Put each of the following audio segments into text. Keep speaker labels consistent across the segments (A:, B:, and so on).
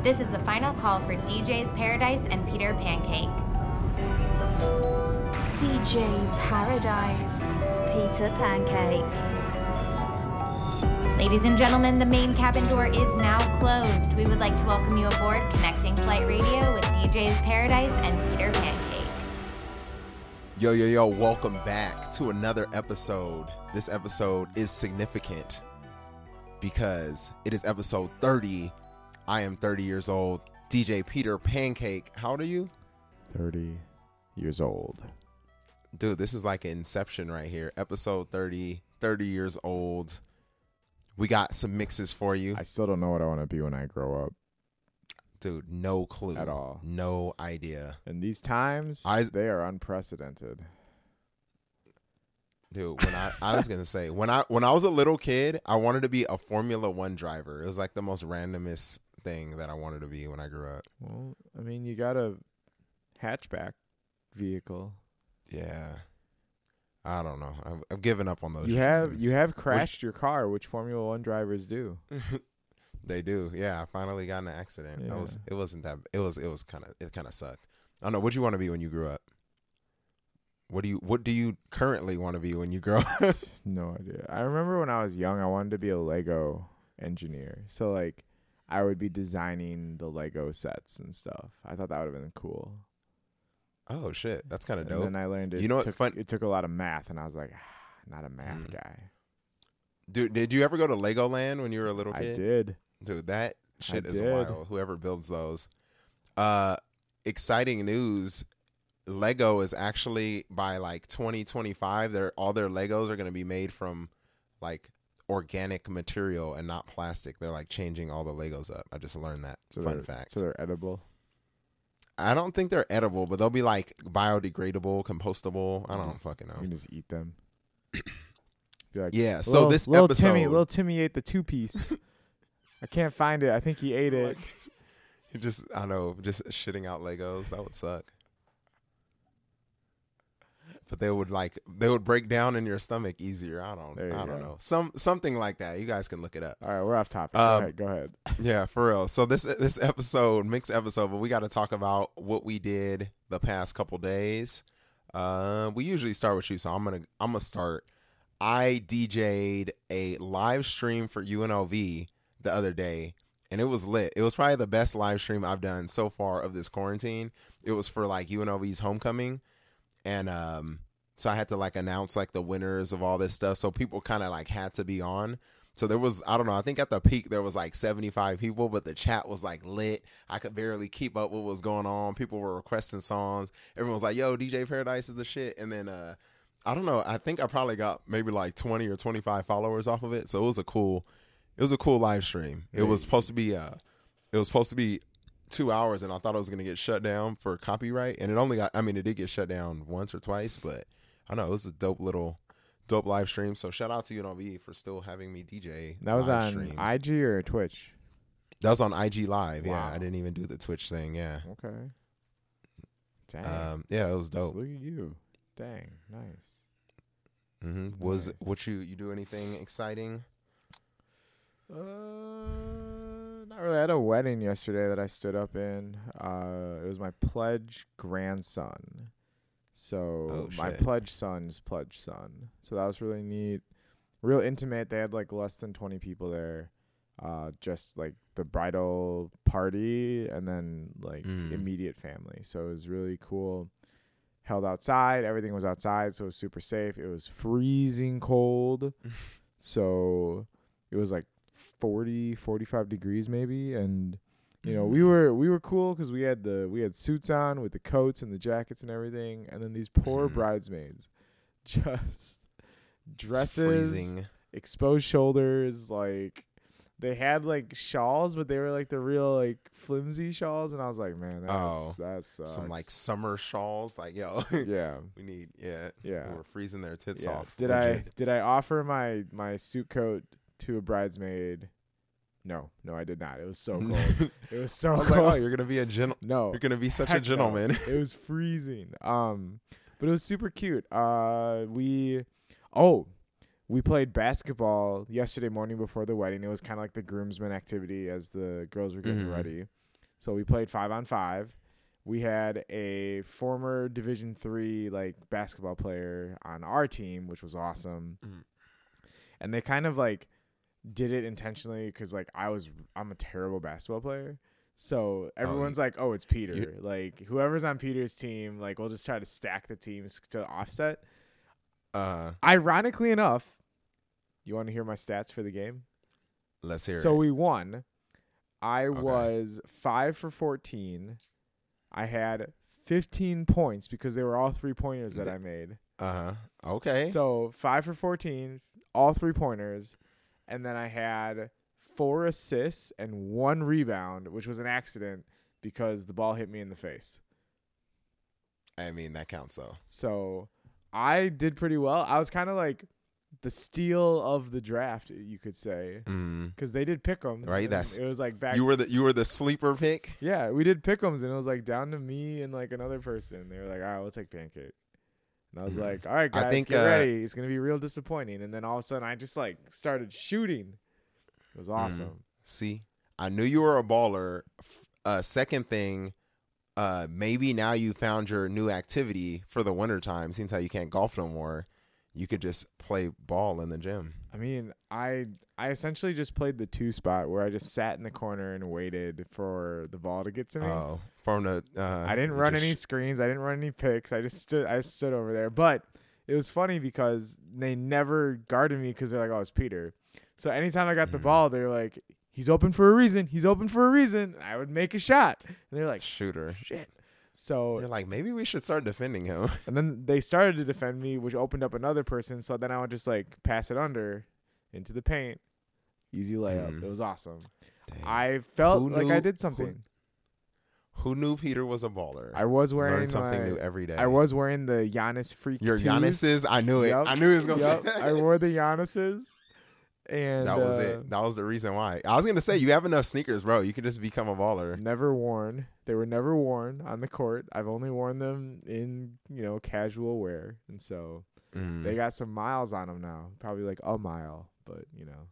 A: This is the final call for DJ's Paradise and Peter Pancake.
B: DJ Paradise.
C: Peter Pancake.
A: Ladies and gentlemen, the main cabin door is now closed. We would like to welcome you aboard Connecting Flight Radio with DJ's Paradise and Peter Pancake.
D: Yo, yo, yo, welcome back to another episode. This episode is significant because it is episode 30. I am 30 years old. DJ Peter Pancake. How old are you?
E: 30 years old.
D: Dude, this is like Inception right here. Episode 30, 30 years old. We got some mixes for you.
E: I still don't know what I want to be when I grow up.
D: Dude, no clue.
E: At all.
D: No idea.
E: In these times,
D: I-
E: they are unprecedented.
D: Dude, when I I was gonna say when I when I was a little kid, I wanted to be a Formula One driver. It was like the most randomest thing that I wanted to be when I grew up.
E: Well, I mean, you got a hatchback vehicle.
D: Yeah, I don't know. I've, I've given up on those.
E: You have you have crashed your car, which Formula One drivers do.
D: they do. Yeah, I finally got in an accident. That was it. Wasn't that? It was. It was kind of. It kind of sucked. I don't know. What do you want to be when you grew up? What do you What do you currently want to be when you grow up?
E: No idea. I remember when I was young, I wanted to be a Lego engineer. So like, I would be designing the Lego sets and stuff. I thought that would have been cool.
D: oh shit, that's kind of
E: And
D: dope.
E: then I learned it.
D: You know what
E: took,
D: fun-
E: It took a lot of math, and I was like, not a math
D: Mm.
E: guy.
D: Dude, did you ever go to Legoland when you were a little kid?
E: I did.
D: Dude, that shit is
E: did.
D: wild. Whoever builds those. Uh exciting news. Lego is actually by like 2025 their all their Legos are going to be made from like organic material and not plastic. They're like changing all the Legos up. I just learned that.
E: So
D: Fun fact.
E: So they're edible.
D: I don't think they're edible, but they'll be like biodegradable, compostable. I don't
E: Just-
D: fucking
E: You
D: know.
E: can just eat them. Like,
D: Yeah, so
E: little,
D: this
E: little
D: episode
E: Timmy, little Timmy ate the two piece. I can't find it. I think he ate it.
D: Like, you just I know, just shitting out Legos. That would suck. But they would like they would break down in your stomach easier. I don't I don't
E: go.
D: know. Some something like that. You guys can look it up.
E: All right, we're off topic.
D: Um,
E: go ahead. Go ahead.
D: Yeah, for real. So this this episode, mixed episode, but we got to talk about what we did the past couple days. Uh, we usually start with you, so I'm gonna I'm gonna start. I DJ'd a live stream for UNLV the other day, and it was lit. It was probably the best live stream I've done so far of this quarantine. It was for like UNLV's homecoming, and um, so I had to like announce like the winners of all this stuff. So people kind of like had to be on. So there was, I don't know, I think at the peak there was like 75 people, but the chat was like lit. I could barely keep up what was going on. People were requesting songs. Everyone was like, yo, DJ Paradise is the shit. And then, uh, I don't know, I think I probably got maybe like 20 or 25 followers off of it. So it was a cool, it was a cool live stream. It was supposed to be, uh, it was supposed to be two hours and I thought I was going to get shut down for copyright. And it only got, I mean, it did get shut down once or twice, but I don't know, it was a dope little, dope live stream. So shout out to UNLV for still having me DJ.
E: That was
D: live
E: on
D: streams.
E: IG or Twitch.
D: That was on IG Live. Yeah, I didn't even do the Twitch thing. Yeah,
E: Okay. Dang.
D: um, yeah, it was dope.
E: Look at you. Dang. Nice.
D: Mm-hmm. Was
E: Nice.
D: what you you do anything exciting?
E: Uh, not really. I had a wedding yesterday that I stood up in. Uh, it was my pledge grandson. So
D: Oh,
E: my pledge son's pledge son. So that was really neat. Real intimate. They had like less than twenty people there. Uh, just like the bridal party and then like
D: Mm.
E: immediate family. So it was really cool. Held outside. Everything was outside, so it was super safe. It was freezing cold. so it was like 40 45 degrees maybe and you know we were we were cool because we had the we had suits on with the coats and the jackets and everything and then these poor
D: Mhm.
E: bridesmaids just dresses exposed shoulders like they had like shawls but they were like the real like flimsy shawls and i was like man that,
D: Oh,
E: that sucks.
D: Some like summer shawls. Like yo,
E: yeah
D: we need yeah.
E: yeah
D: We're freezing their tits
E: yeah.
D: off.
E: Did I did I offer my my suit coat to a bridesmaid? No, no, I did not. It was so cold. it was so
D: I was
E: cold.
D: like, oh, you're gonna be a gentle.
E: no,
D: You're gonna be such a
E: heck no.
D: gentleman.
E: it was freezing. Um, but it was super cute. Uh, we oh, we played basketball yesterday morning before the wedding. It was kind of like the groomsmen activity as the girls were getting
D: Mhm.
E: ready. So we played five on five. We had a former Division three like basketball player on our team, which was awesome.
D: Mhm.
E: And they kind of like did it intentionally because like I was I'm a terrible basketball player. So everyone's like, "Oh, it's Peter." like whoever's on Peter's team, like we'll just try to stack the teams to offset.
D: Uh,
E: Ironically enough, you want to hear my stats for the game?
D: let's hear
E: so
D: it.
E: So we won. I was five for fourteen. I had fifteen points because they were all three pointers that I made.
D: Uh huh. Okay.
E: So five for fourteen, all three pointers, and then I had four assists and one rebound, which was an accident because the ball hit me in the face.
D: I mean that counts though.
E: So I did pretty well. I was kind of like the steal of the draft, you could say,
D: Mm.
E: because they did pick'ems.
D: Right, that's-
E: it was like back.
D: You were the you were the sleeper pick.
E: yeah, we did pick'ems, and it was like down to me and like another person. They were like, "All right, we'll take pancake." And I was
D: Mhm.
E: like, "All right,
D: I
E: guys,
D: think,
E: get
D: uh,
E: ready. It's gonna be real disappointing." And then all of a sudden, I just like started shooting. It was awesome.
D: See, I knew you were a baller. Uh, second thing, uh, maybe now you found your new activity for the wintertime. Since how you can't golf no more, you could just play ball in the gym.
E: I mean, I I essentially just played the two spot where I just sat in the corner and waited for the ball to get to me.
D: Oh, from the. Uh,
E: I didn't run any screens. I didn't run any picks. I just stood. I stood over there. But it was funny because they never guarded me because they're like, "Oh, it's Peter." So anytime I got the
D: Mhm.
E: ball, they're like, "He's open for a reason. He's open for a reason." I would make a shot, and they're like,
D: shooter.
E: "Shit." So
D: You're like maybe we should start defending him.
E: and then they started to defend me, which opened up another person. So then I would just like pass it under into the paint, easy layup.
D: Mhm.
E: It was awesome.
D: Dang.
E: I felt
D: Who
E: like I did something.
D: Who knew Peter was a baller?
E: I was wearing
D: something
E: my-
D: new every day.
E: I was wearing the Giannis freak.
D: Your. Giannis's. I knew it.
E: Yup,
D: I knew he was gonna
E: yup,
D: say.
E: I wore the Giannis's, and
D: that was
E: uh,
D: it. That was the reason why. I was gonna say you have enough sneakers, bro. You could just become a baller.
E: Never worn. They were never worn on the court. I've only worn them in you know casual wear, and so
D: Mm.
E: they got some miles on them now. Probably like a mile, but you know.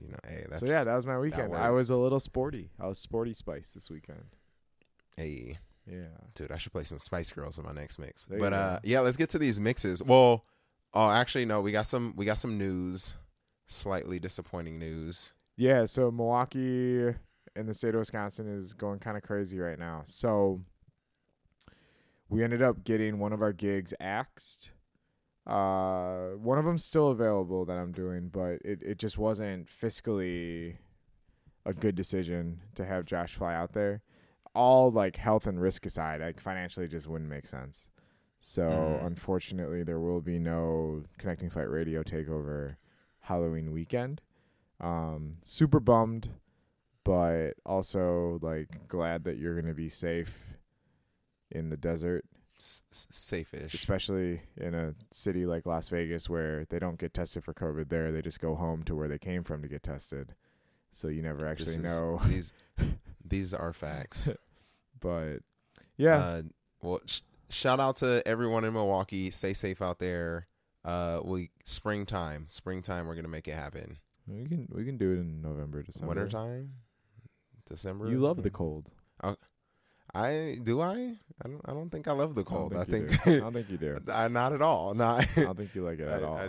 D: you know, hey, that's
E: so yeah, that was my weekend. I was a little sporty. I was sporty spice this weekend.
D: hey,
E: Yeah.
D: dude. I should play some Spice Girls in my next mix.
E: There
D: but uh, yeah, let's get to these mixes. Well, oh, actually, no, we got some. We got some news. Slightly disappointing news.
E: Yeah, so Milwaukee in the state of Wisconsin is going kind of crazy right now. So we ended up getting one of our gigs axed. Uh, one of them's still available that I'm doing, but it, it just wasn't fiscally a good decision to have Josh fly out there. All like health and risk aside, like financially just wouldn't make sense. So
D: Mhm.
E: unfortunately, there will be no connecting flight radio takeover Halloween weekend. Um, super bummed, but also like glad that you're gonna be safe in the desert,
D: S- safe-ish.
E: especially in a city like Las Vegas where they don't get tested for COVID there. They just go home to where they came from to get tested. So you never actually
D: is-
E: know.
D: these. These are facts.
E: But yeah,
D: Uh, well, sh- shout out to everyone in Milwaukee. Stay safe out there. Uh, we springtime, springtime. We're gonna make it happen.
E: we can we can do it in November, December.
D: Wintertime, December.
E: You love the cold.
D: I do. I. I don't. I don't think I love the
E: I
D: cold. I think.
E: I don't think you do.
D: I, not at all. Not.
E: I don't think you like it at
D: I-
E: all.
D: I-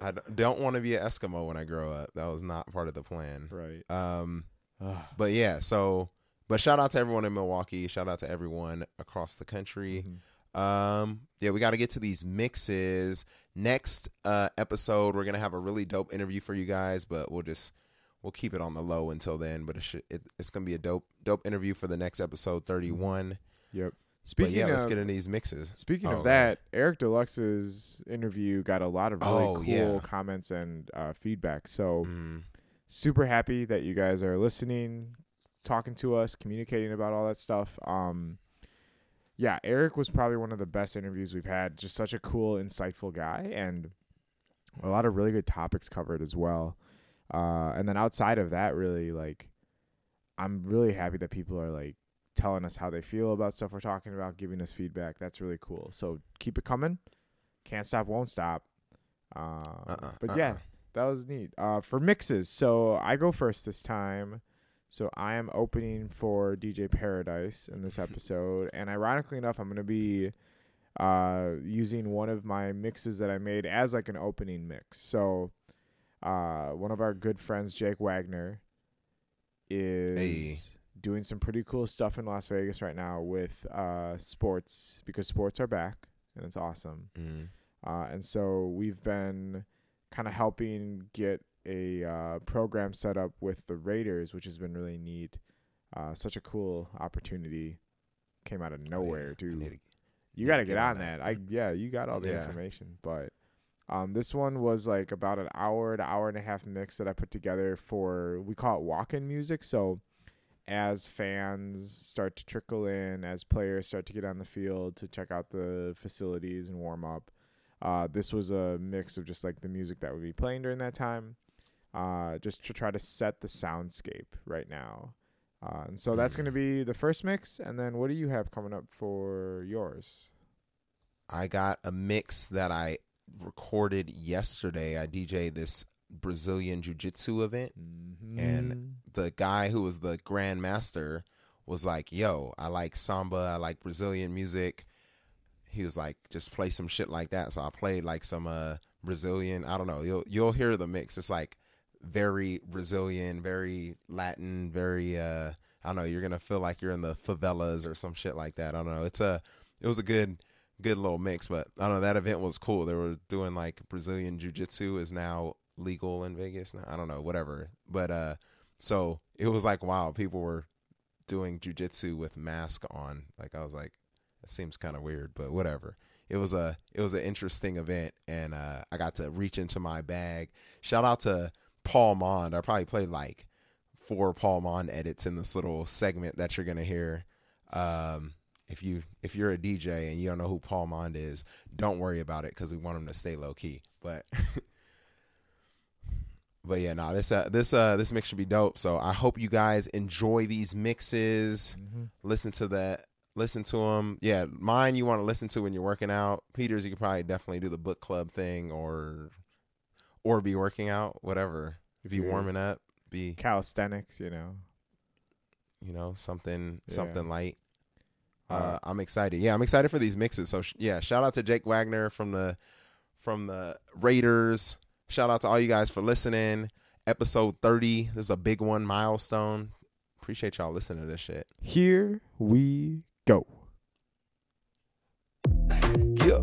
D: I don't want to be an Eskimo when I grow up. That was not part of the plan.
E: right.
D: Um. But yeah. So. But shout out to everyone in Milwaukee. Shout out to everyone across the country.
E: Mhm.
D: Um, yeah, we got to get to these mixes. Next uh, episode, we're gonna have a really dope interview for you guys, but we'll just we'll keep it on the low until then. But it should, it, it's gonna be a dope dope interview for the next episode thirty one.
E: Yep.
D: But
E: Speaking
D: yeah,
E: of
D: let's get into these mixes.
E: Speaking
D: Oh,
E: of that, Eric Deluxe's interview got a lot of really
D: Oh,
E: cool
D: yeah.
E: comments and uh, feedback. So
D: Mm,
E: super happy that you guys are listening, talking to us, communicating about all that stuff. Um, yeah, Eric was probably one of the best interviews we've had. Just such a cool, insightful guy, and a lot of really good topics covered as well. Uh, and then outside of that, really like, I'm really happy that people are like telling us how they feel about stuff we're talking about, giving us feedback. That's really cool. So keep it coming. Can't stop, won't stop. Uh,
D: uh-uh,
E: but yeah,
D: uh-uh.
E: that was neat. Uh, for mixes, so I go first this time. So I am opening for DJ Paradise in this episode, and ironically enough, I'm gonna be uh, using one of my mixes that I made as like an opening mix. So uh, one of our good friends, Jake Wagner, is
D: Hey.
E: doing some pretty cool stuff in Las Vegas right now with uh, sports because sports are back and it's awesome.
D: Mm.
E: Uh, and so we've been kind of helping get a uh, program set up with the Raiders, which has been really neat. Uh, such a cool opportunity. Came out of nowhere,
D: Oh, I
E: dude. You got
D: to get
E: get
D: on
E: on
D: that.
E: that. I yeah, you got all the
D: Yeah.
E: information, but um, this one was like about an hour to hour and a half mix that I put together for we call it walk-in music. So as fans start to trickle in, as players start to get on the field to check out the facilities and warm up, uh, this was a mix of just like the music that would be playing during that time, uh, just to try to set the soundscape right now. Uh, and so that's
D: Mm.
E: going to be the first mix. And then what do you have coming up for yours?
D: I got a mix that I recorded yesterday. I DJ this Brazilian Jiu Jitsu event. And the guy who was the grandmaster was like, "Yo, I like samba. I like Brazilian music." He was like, "Just play some shit like that." So I played like some uh Brazilian. I don't know. You'll you'll hear the mix. It's like very Brazilian, very Latin, very uh I don't know. You're gonna feel like you're in the favelas or some shit like that. I don't know. It's a it was a good good little mix, but I don't know. That event was cool. They were doing like Brazilian Jiu Jitsu is now legal in Vegas. Now. I don't know, whatever. But uh, so it was like wow, people were doing jiu jitsu with mask on. Like I was like, it seems kind of weird, but whatever. It was a it was an interesting event, and uh, I got to reach into my bag. Shout out to Paul Mond. I probably played like four Paul Mond edits in this little segment that you're gonna hear. Um, if you if you're a DJ and you don't know who Paul Mond is, don't worry about it because we want him to stay low key. But but yeah, no, this uh, this uh this mix should be dope. So I hope you guys enjoy these mixes. Listen to that. Listen to them. Yeah, mine you want to listen to when you're working out. Peters, you could probably definitely do the book club thing or or be working out, whatever. If you
E: Yeah.
D: warming up, be
E: Calisthenics, you know.
D: you know something
E: Yeah.
D: something light. Uh, I'm excited. Yeah, I'm excited for these mixes. So sh- yeah, shout out to Jake Wagner from the from the Raiders. Shout out to all you guys for listening. Episode 30. This is a big one, milestone. Appreciate y'all listening to this shit.
E: Here we go.
D: Yeah.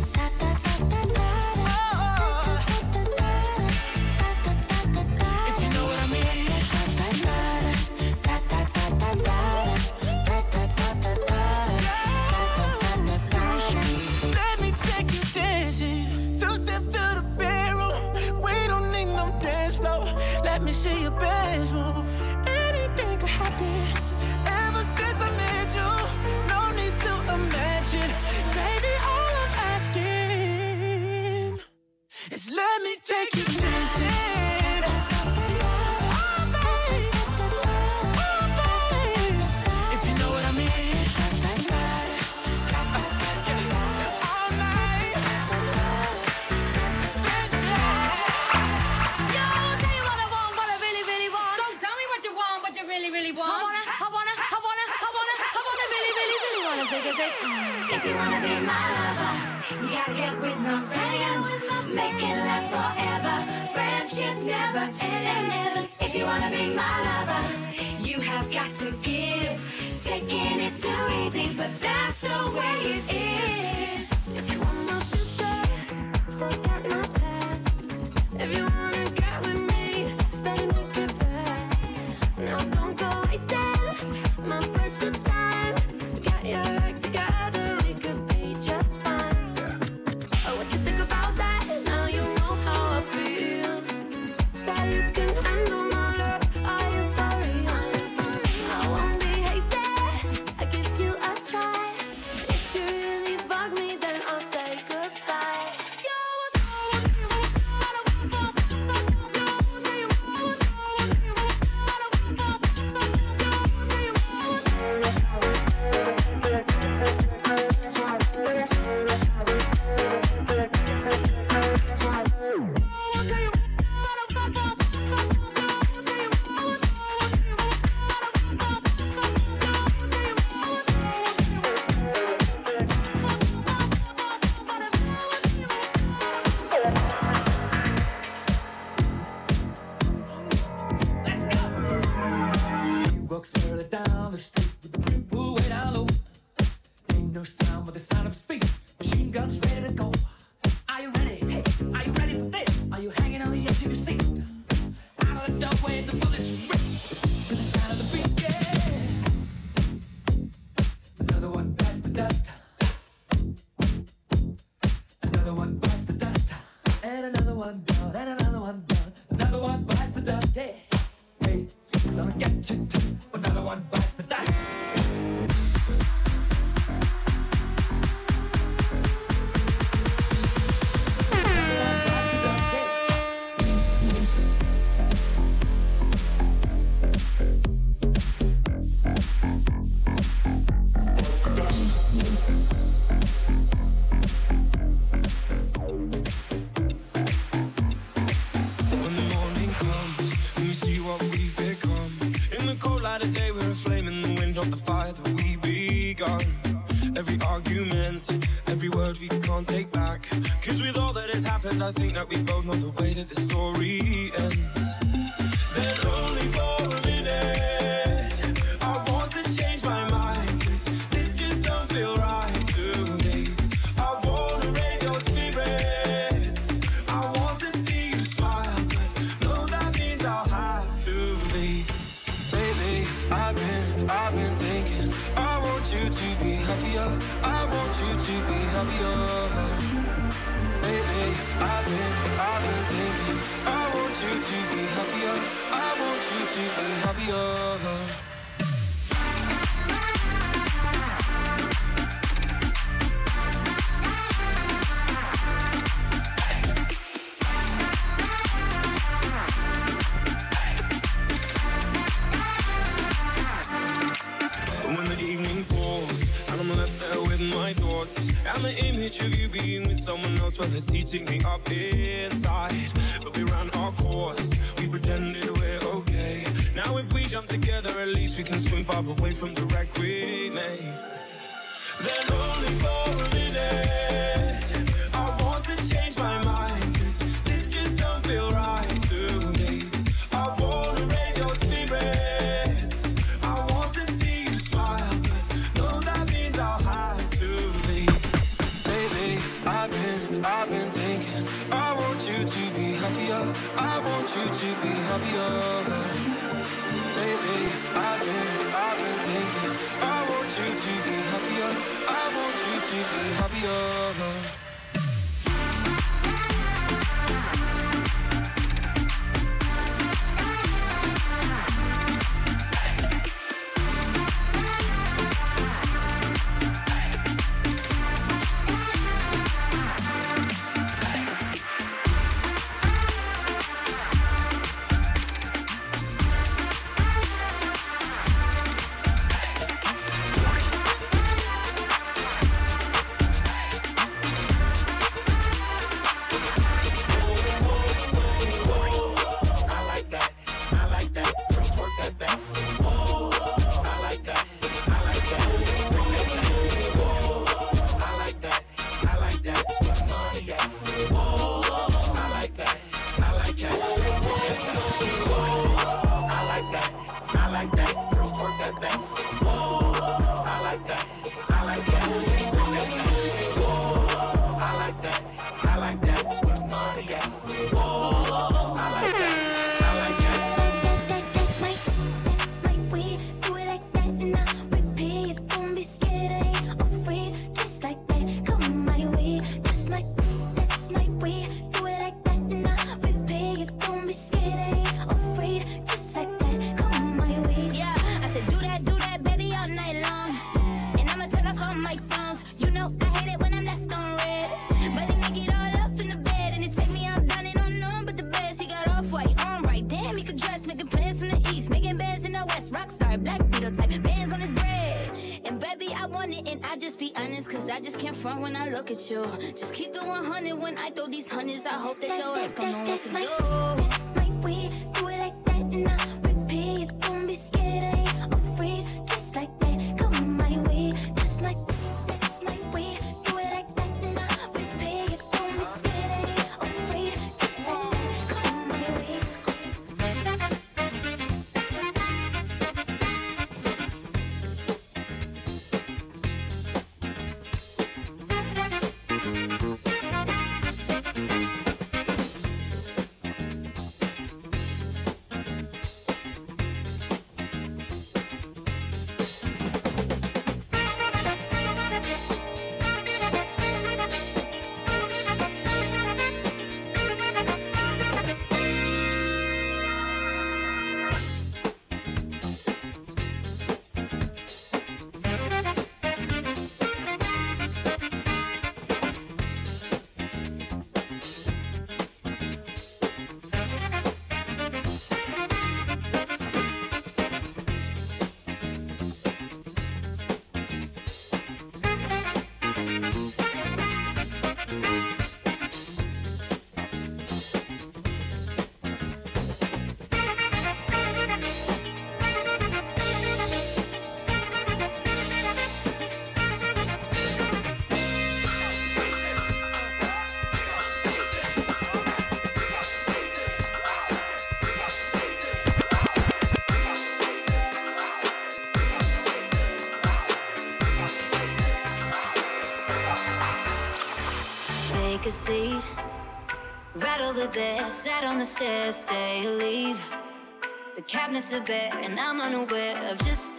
F: Ends. If you wanna be my lover, you have got to give. Taking is too easy, but that's the way it is.
G: If you want my future, hidden my
H: thoughts. And the image of you being with someone else Well, it's eating me up inside. But we ran our course. We pretended we're okay. Now if we jump together At least we can swim far away from the wreck we made. Then only for a minute.
A: the
I: stairs, stay or leave. The cabinets are bare, and I'm unaware of just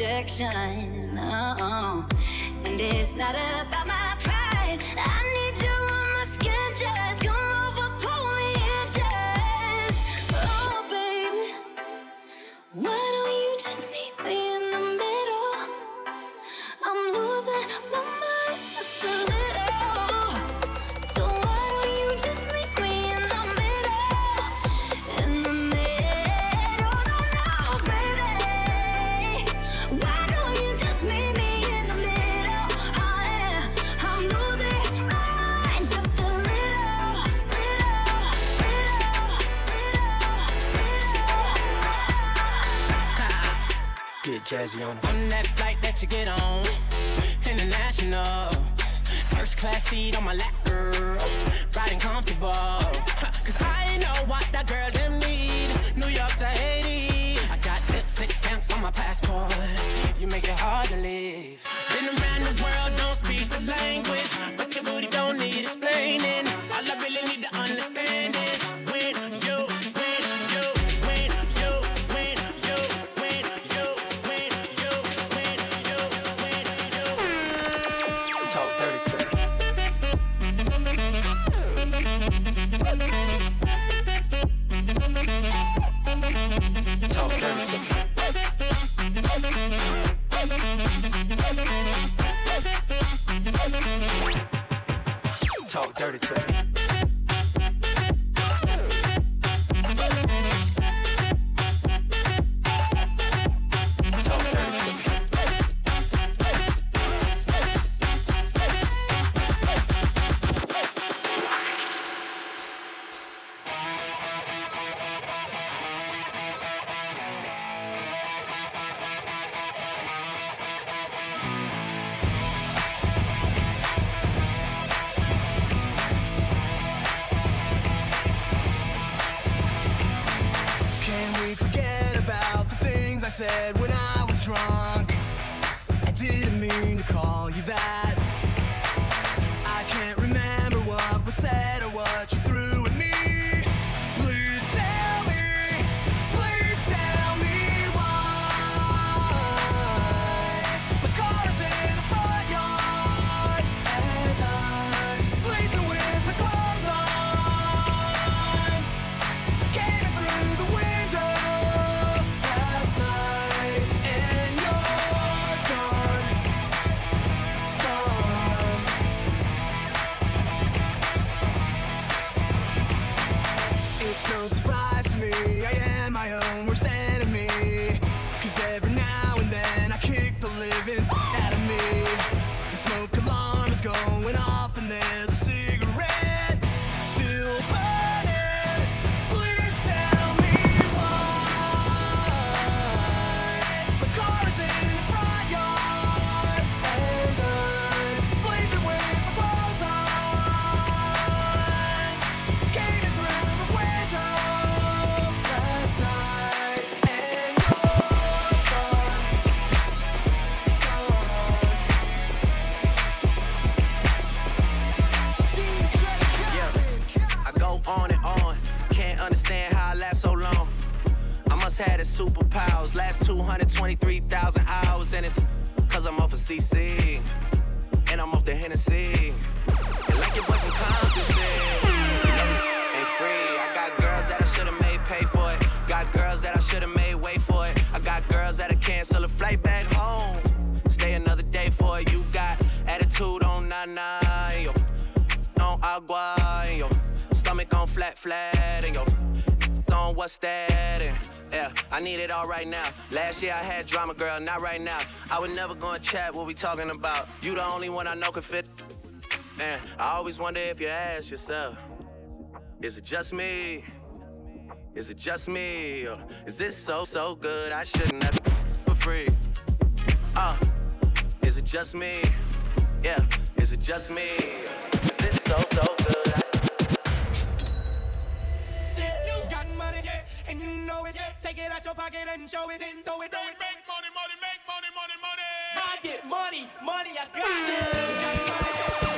I: rejection. Oh, and it's not about my
J: talking about? You the only one I know can fit. Man, I always wonder if you ask yourself, is it just me? Is it just me? Or is this so, so good I shouldn't have for free? Uh, is it just me? Yeah, is it just me? Is this so, so good?
K: Take it out your pocket and show it, then throw it, throw it money, money, make money, money, money. I get money, money, I got it.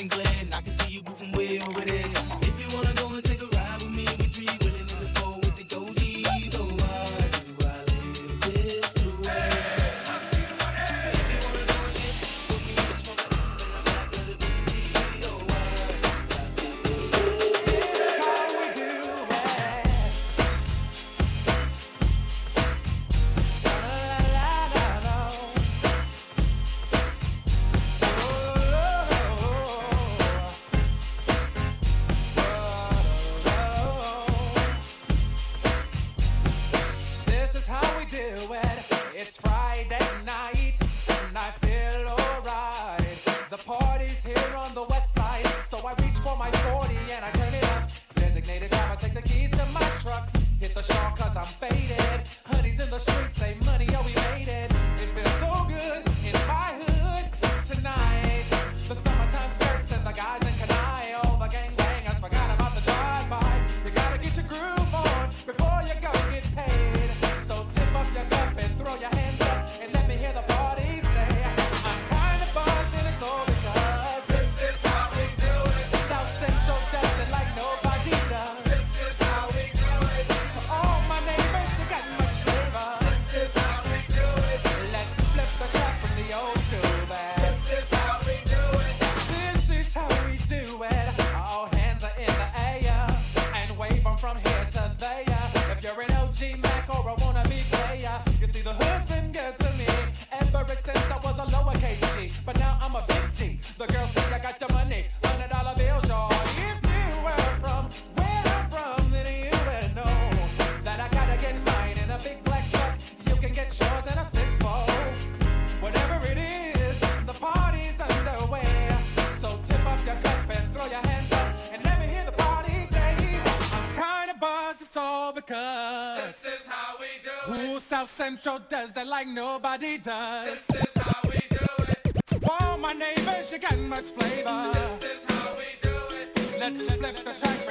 L: England. control does that like nobody does. This is how we do it. Wow, my neighbor, she got much flavor. This is how we do it. Let's flip the track.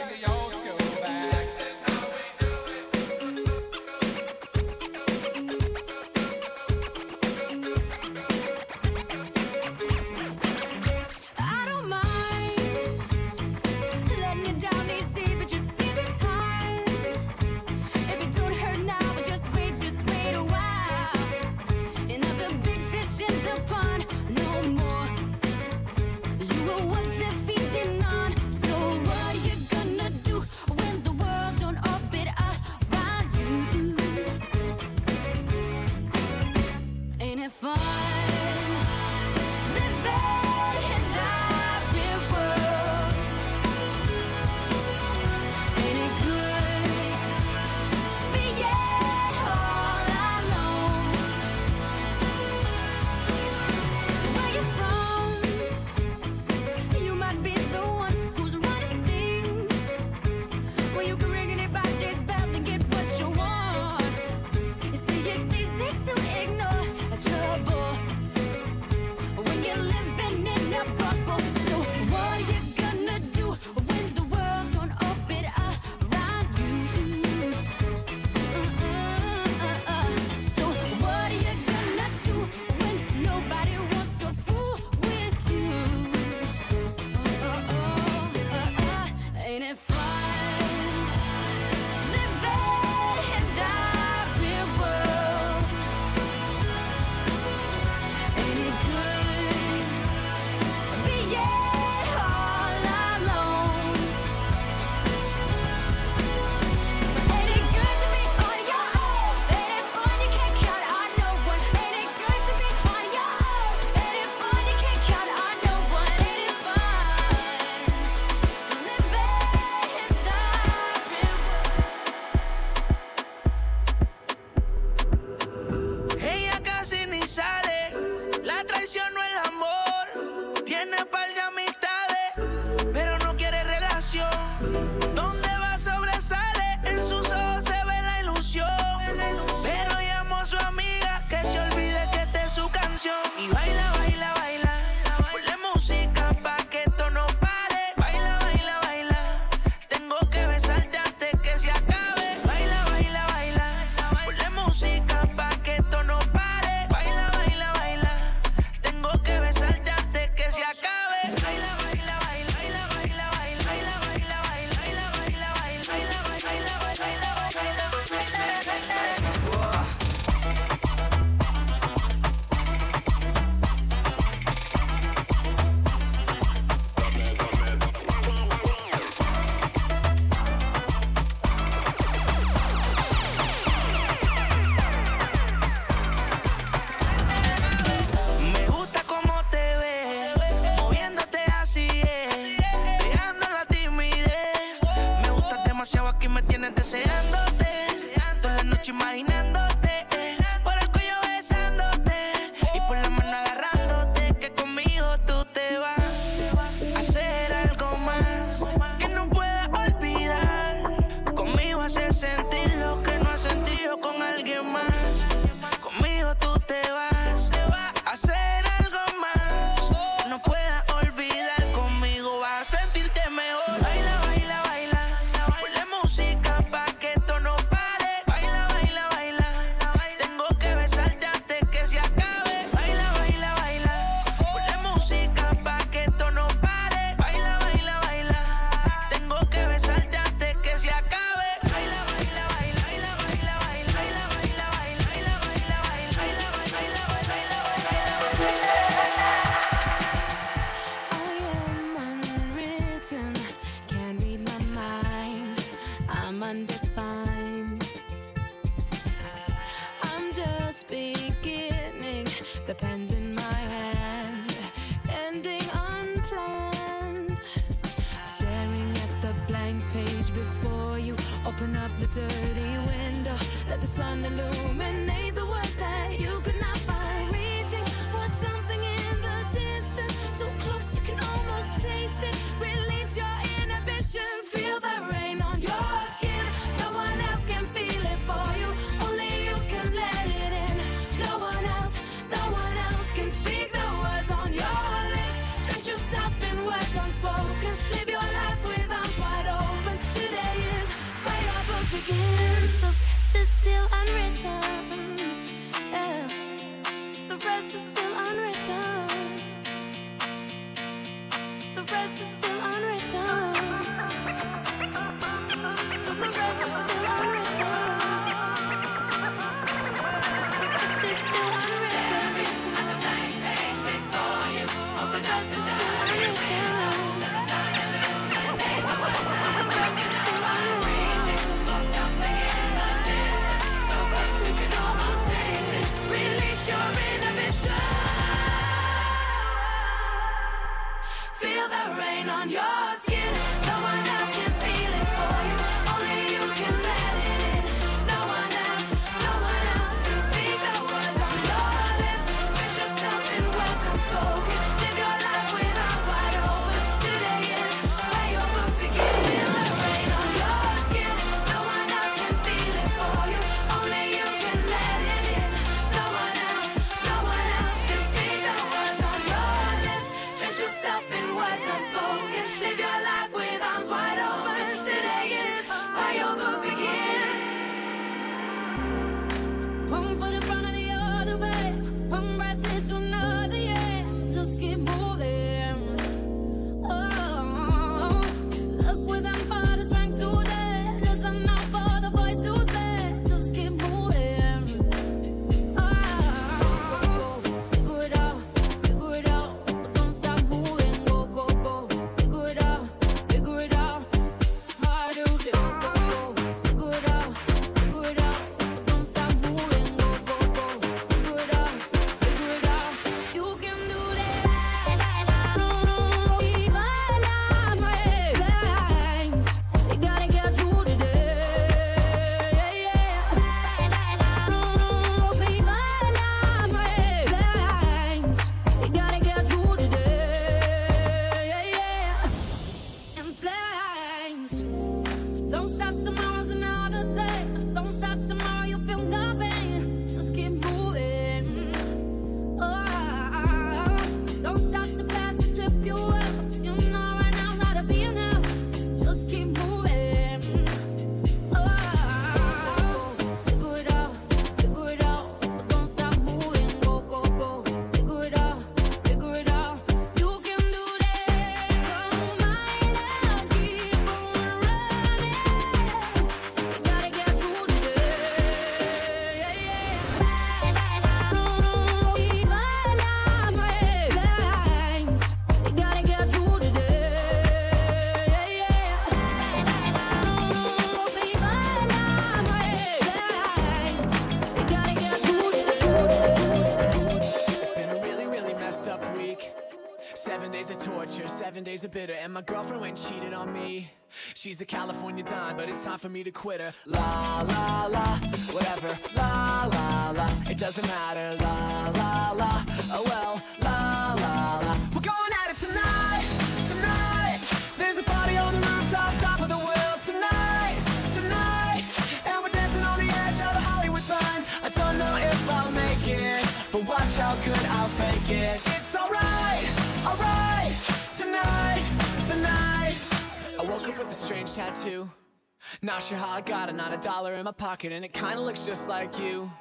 M: bitter And my girlfriend went cheated on me. She's a California dime, but it's time for me to quit her. La, la, la, whatever. La, la, la, it doesn't matter. La, la, la, oh well. La, la, la, we're going at it tonight Tonight, there's a party on the rooftop Top of the world tonight Tonight, and we're dancing on the edge of the Hollywood sign. I don't know if I'll make it But watch how good I'll fake it. strange tattoo. Not sure how I got it, not a dollar in my pocket, and it kinda looks just like you.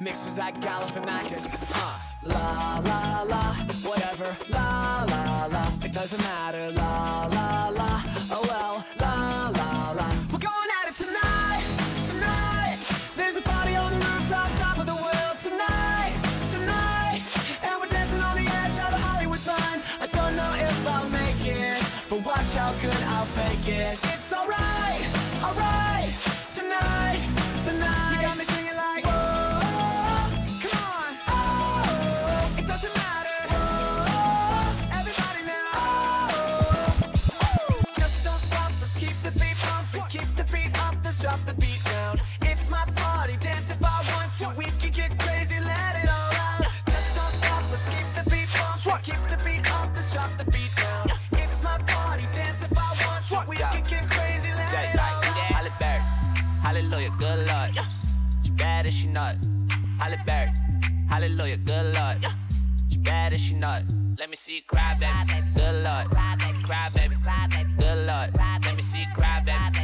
M: Mixed with that Galifianakis, huh? La la la, whatever. La la la, it doesn't matter. La la la, oh well. La la. get
N: Hallelujah, good lord. She bad and she not. Let me see you cry, baby. Good lord. Cry, baby. Cry, baby. Good lord. Let me see you cry, baby.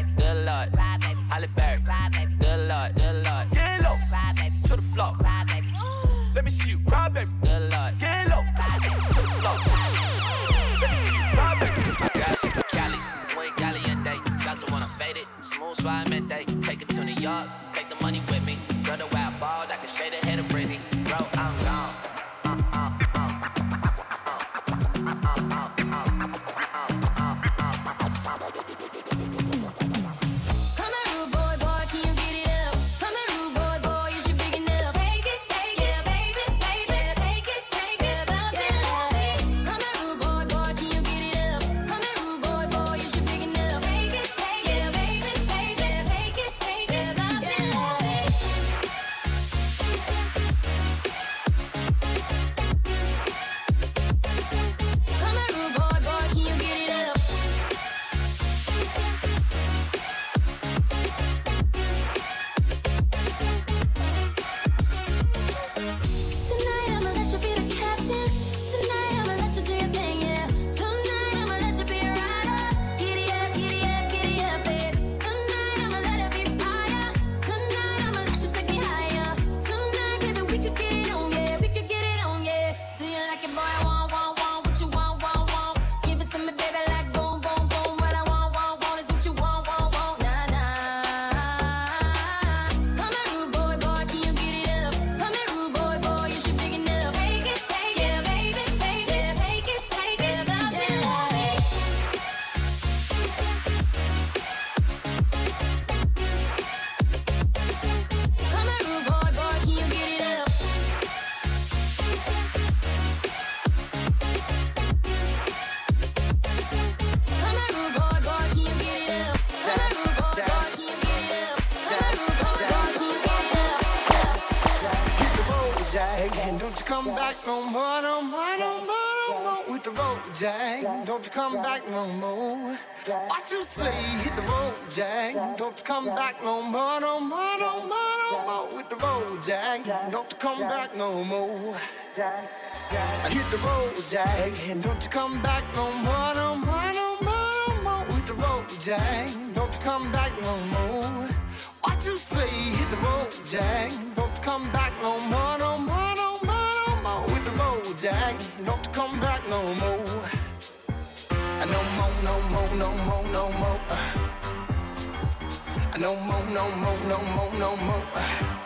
O: don't you come back no more. I hit the road, Jack, don't you come back no more, no more, no more, no more. Hit the road, Jack, don't you come back no more. What you say? Hit the road, Jack, don't you come back no more, no more, no more, no more. Hit the road, Jack, don't you come back no more. No more, no more, no more, no more. No more, no more, no more, no more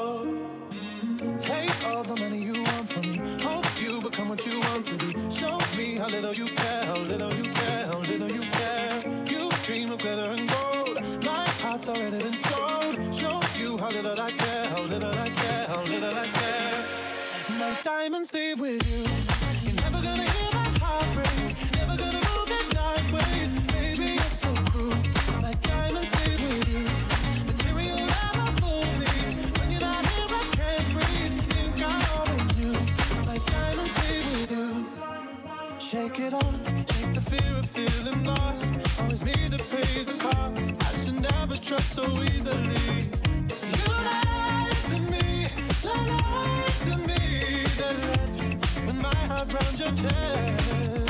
P: around your chest.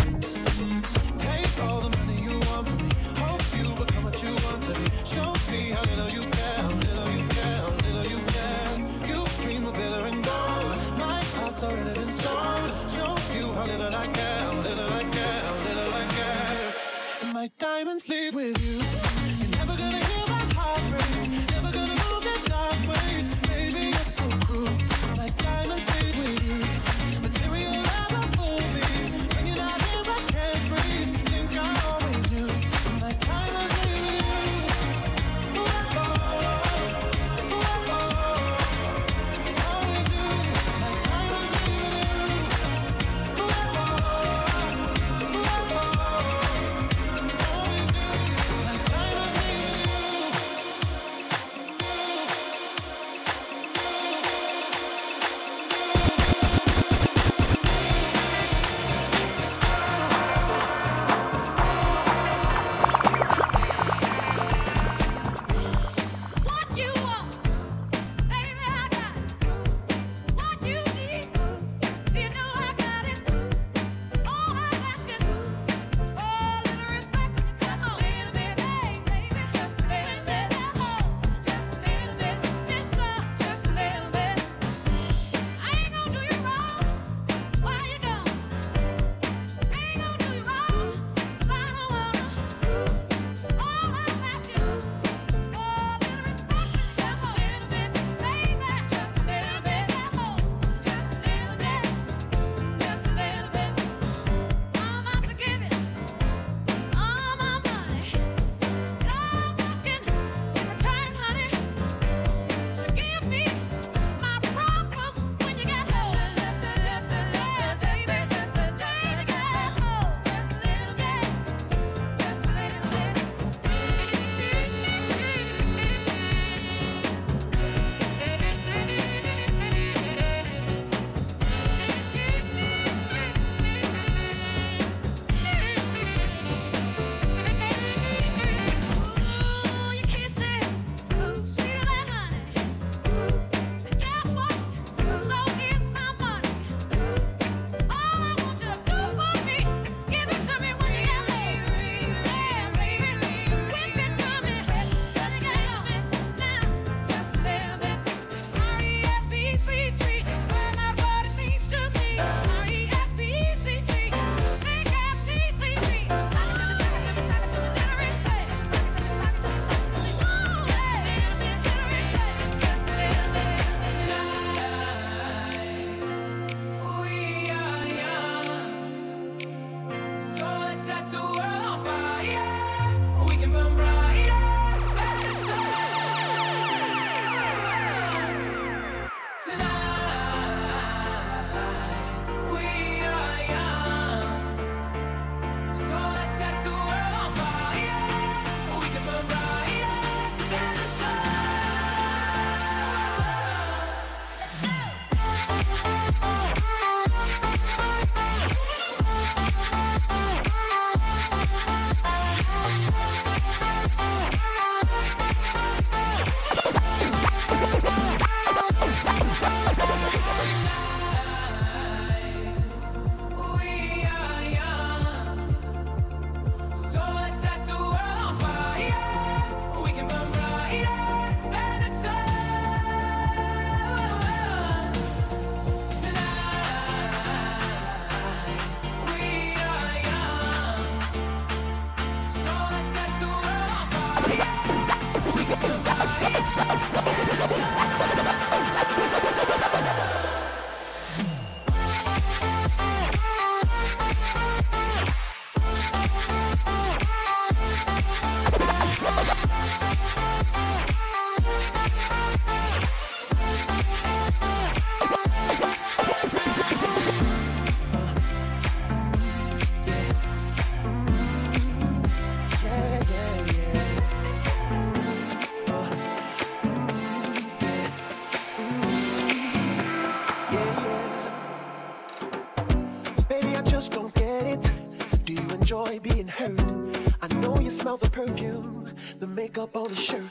Q: Makeup on his shirt.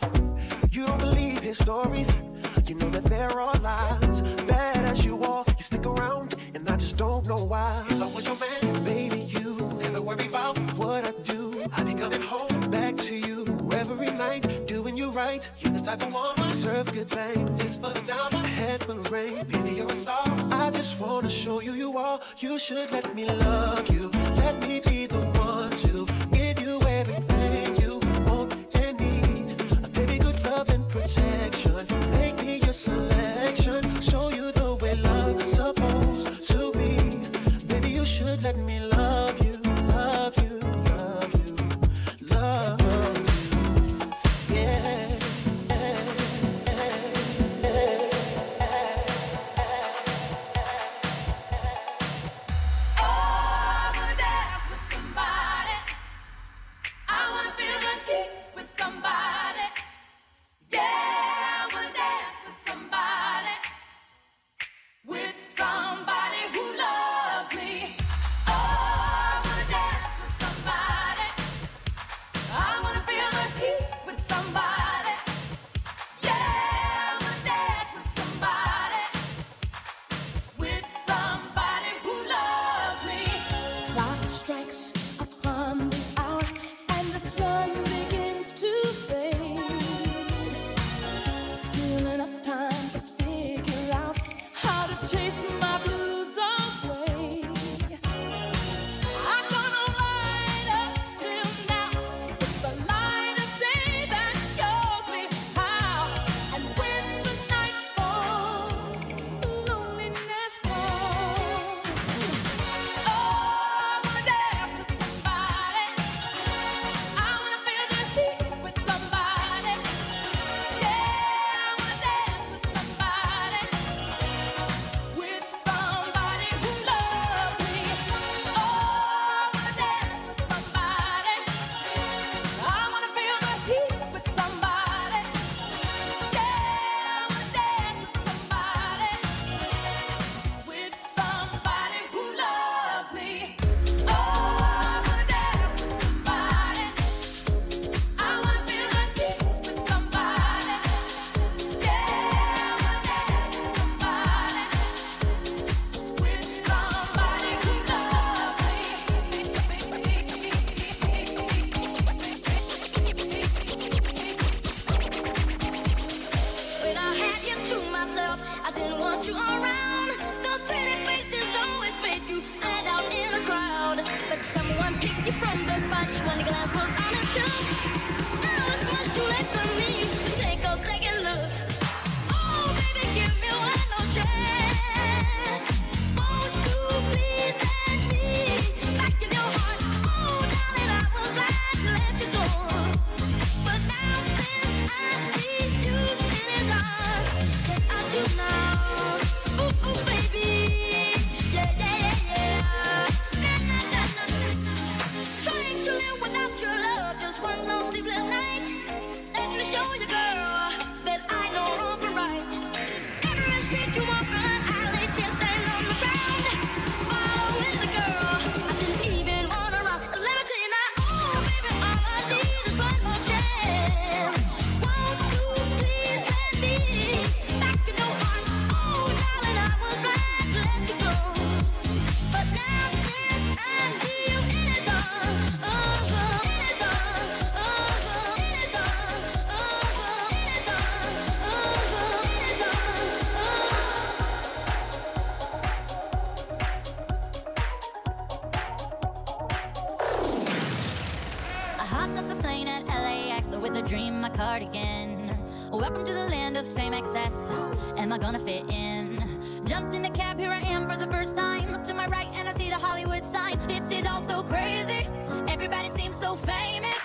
A: crazy. Everybody seems so famous.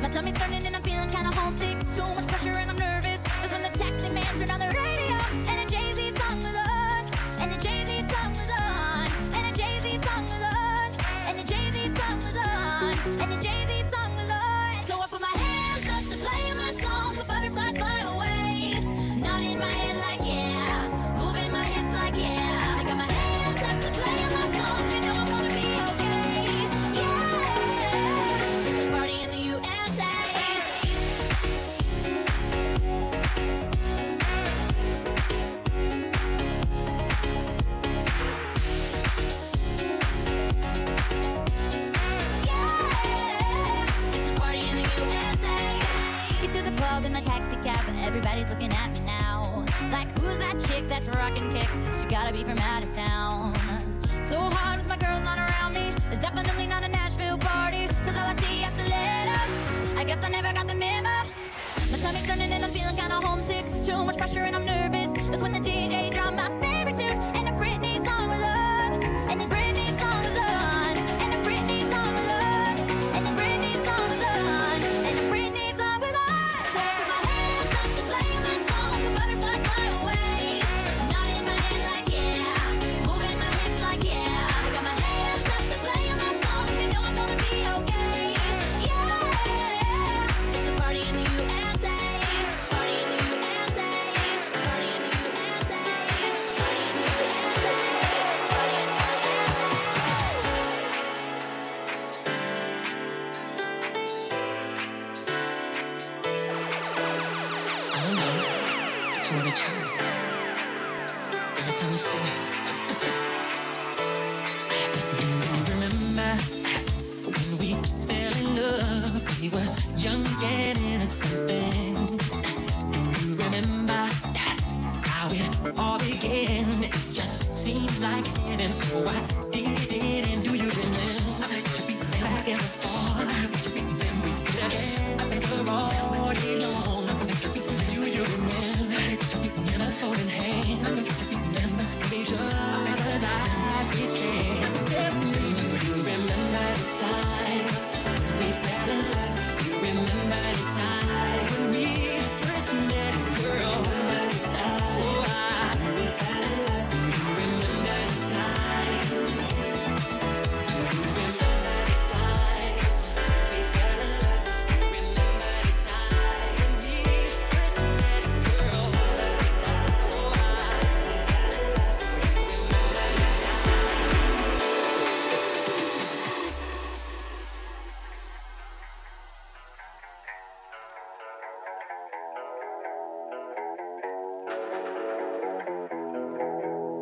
A: My tummy's turning and I'm feeling kinda homesick. Too much pressure and I'm nervous. Cause when the taxi man turned on the radio and it Who's that chick that's rocking kicks? She gotta be from out of town. So hard with my girls not around me. It's definitely not a Nashville party. Cause all I see is the letter. I guess I never got the memo. My tummy's turning and I'm feeling kinda homesick. Too much pressure and I'm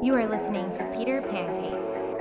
R: You
B: are listening to Peter Pancake.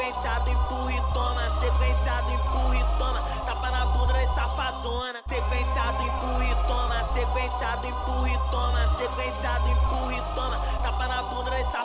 S: Sequenciado, empurra e toma. Sequenciado, empurra e toma. Tapa na bunda da safadona. Sequenciado, empurra e toma. Sequenciado, empurra e toma. Sequenciado, empurra e toma. Tapa na bunda da safadona.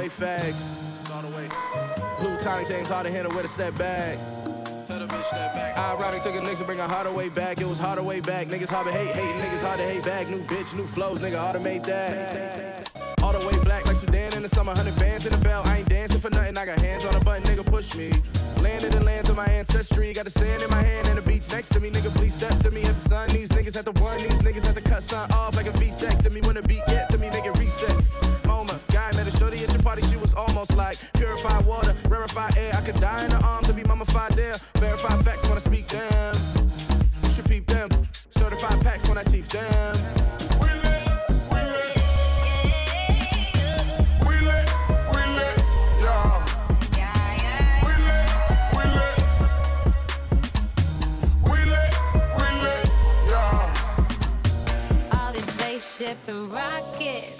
T: Way fags. Blue tonic, James Harden handle with a step back. Ironic, took a niggas to bring a harder way back. It was harder way back. Niggas hard to hate, hate niggas hard to hate back. New bitch, new flows, nigga automate that. All the way black like Sudan in the summer, hundred bands in the belt. I ain't dancing for nothing. I got hands on a button, nigga push me. Landed in the lands of my ancestry. Got the sand in my hand and the beach next to me. Nigga, please step to me at the sun. These niggas at the one. These niggas at the cut sun off like a me. When the beat get to me, make it reset. Moment, guy met a shorty at your party. She was almost like purified water, rarefied air. I could die in her arms to be mummified there. Verified facts when I speak them. You should peep them. Certified packs when I chief them.
A: We these spaceships and rockets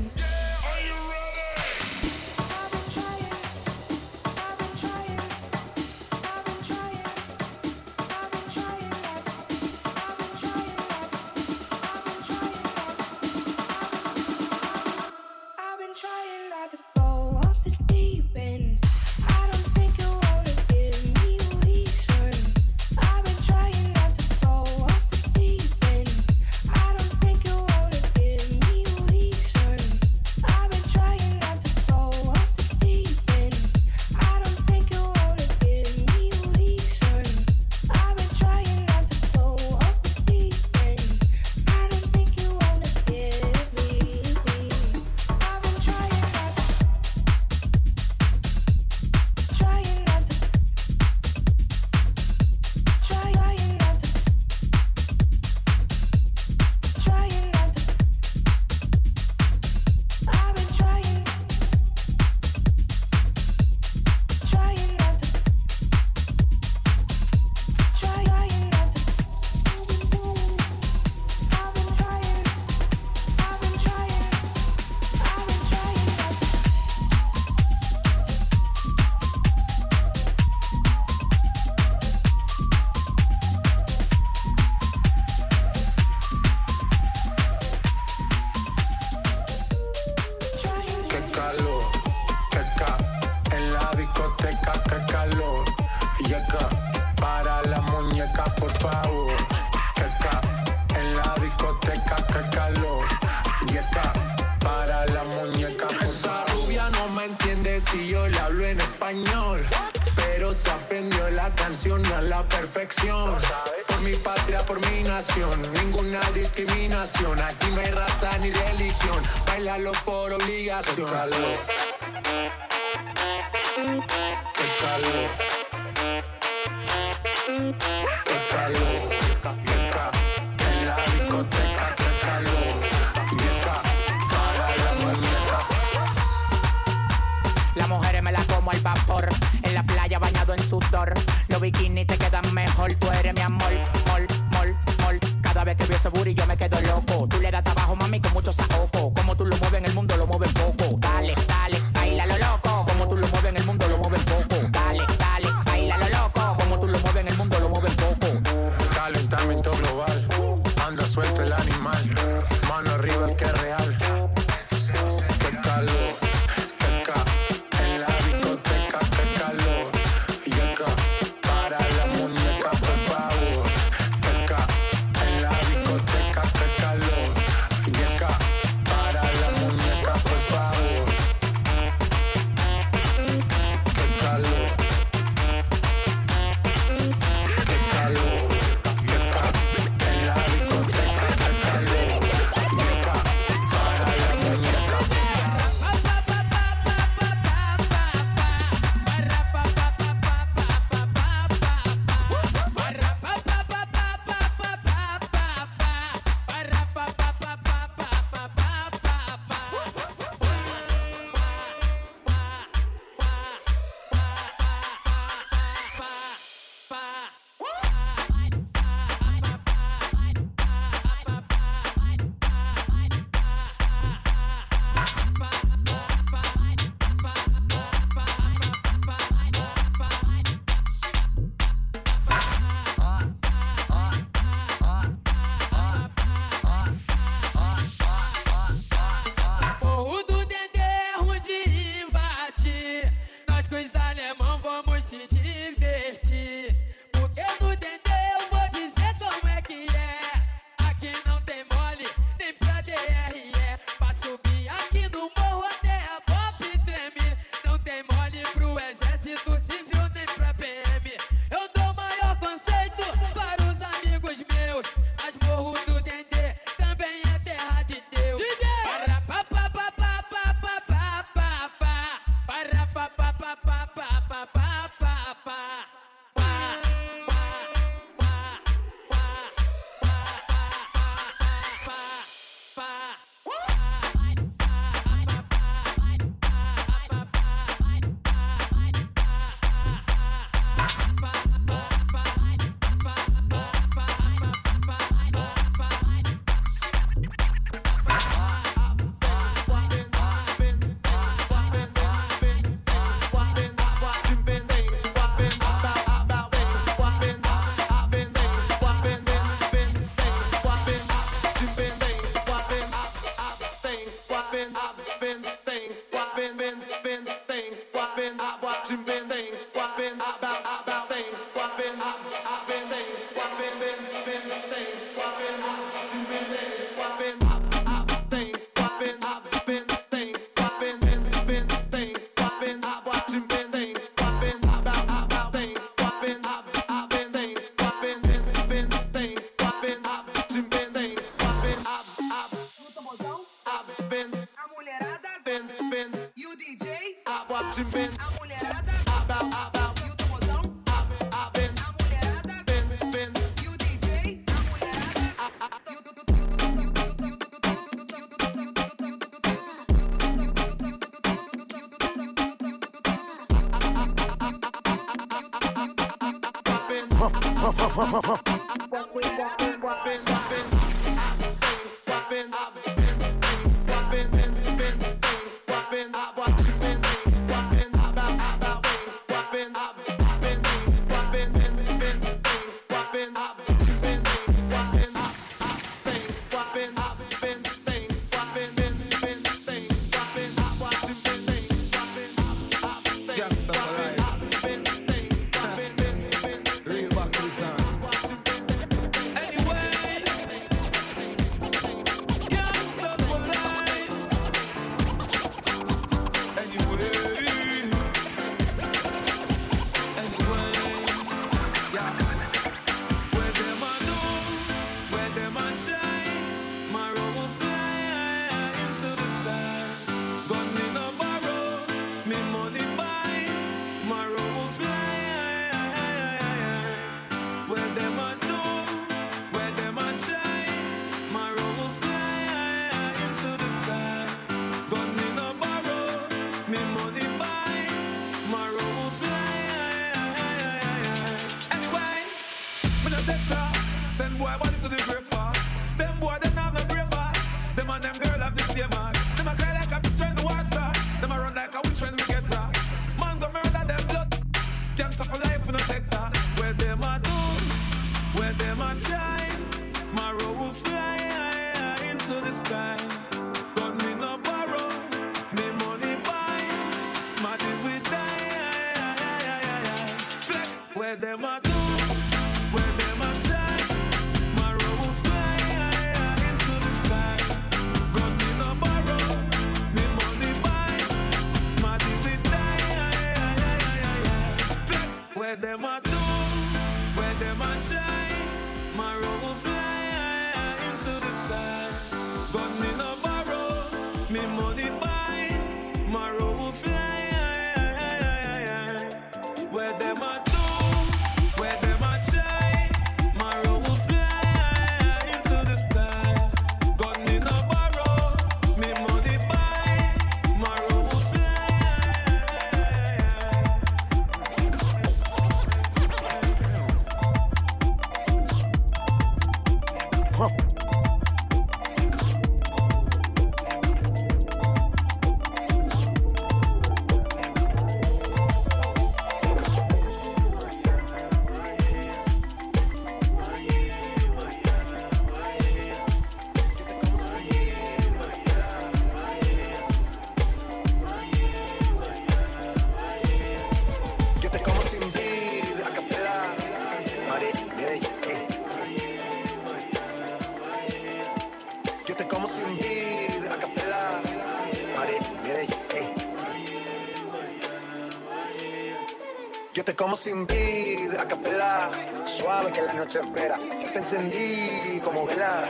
U: vamos sin vida, a capela. Suave que la noche espera. Ya te encendí como vela.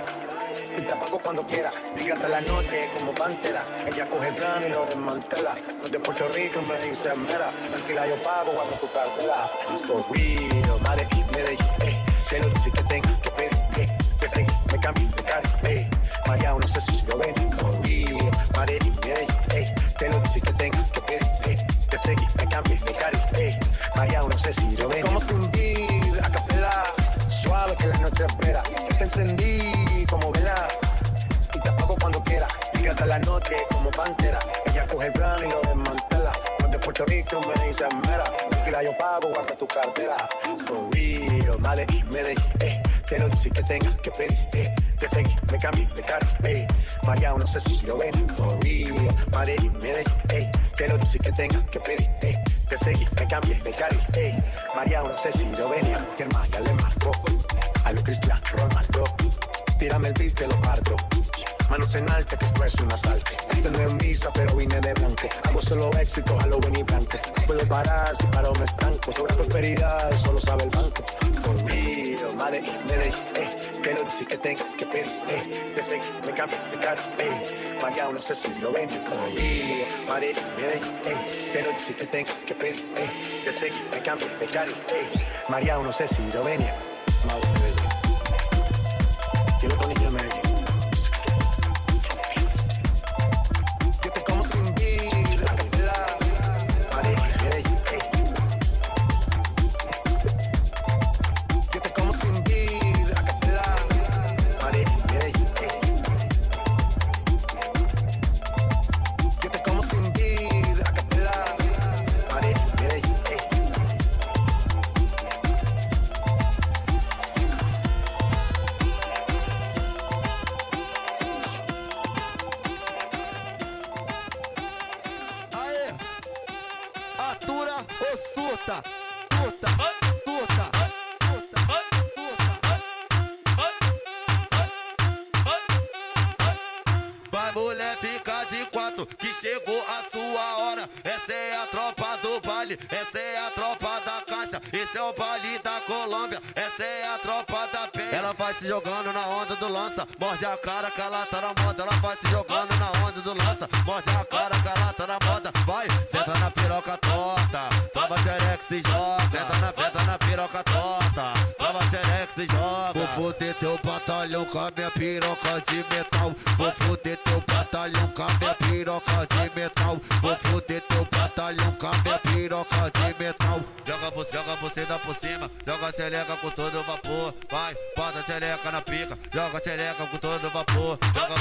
U: Y te apago cuando quiera. Brillante la noche como pantera. Ella coge el plan y lo desmantela. No de Puerto Rico y me mera. Tranquila, yo pago cuando tu cartela. Esto es real, madre, te lo dice. que pedí, eh. Te seguí, me cambié de cara, eh. Eh. Eh. eh. María, no sé si lo ven, for real. Madrid, Medellín, eh. Que lo dice que tenga que pedí, eh. Te seguí, me cambié de cara, eh. María, no sé si lo ven, que hermana le marcó. A lo Cristiano Ronaldo, tírame el beat, te lo parto. Manos en alta, que esto es un asalto. No es misa, pero vine de blanco. Hago solo éxito, a lo blanco. Puedo parar si paro me estanco. Sobre prosperidad, solo sabe el banco. For real, madre, Medellín, eh. Que lo dice que tenga que pedir, eh. Te seguí, me cambio de cara, eh. María, no sé si lo ven. For real, madre, Medellín, eh. Que lo dice que tenga que pedir, eh. Te seguí, me cambio de cara, eh. María, no sé si lo ven. Madre,
V: morde a cara que ela tá na moda. Ela vai se jogando na onda do lança, morde a cara que ela tá na moda. Vai, senta na piroca torta, toma xerex e joga. Senta na, senta na piroca torta, toma xerex e joga. Vou foder teu batalhão com a minha piroca de metal. Xereca na pica, joga xereca com todo vapor. Joga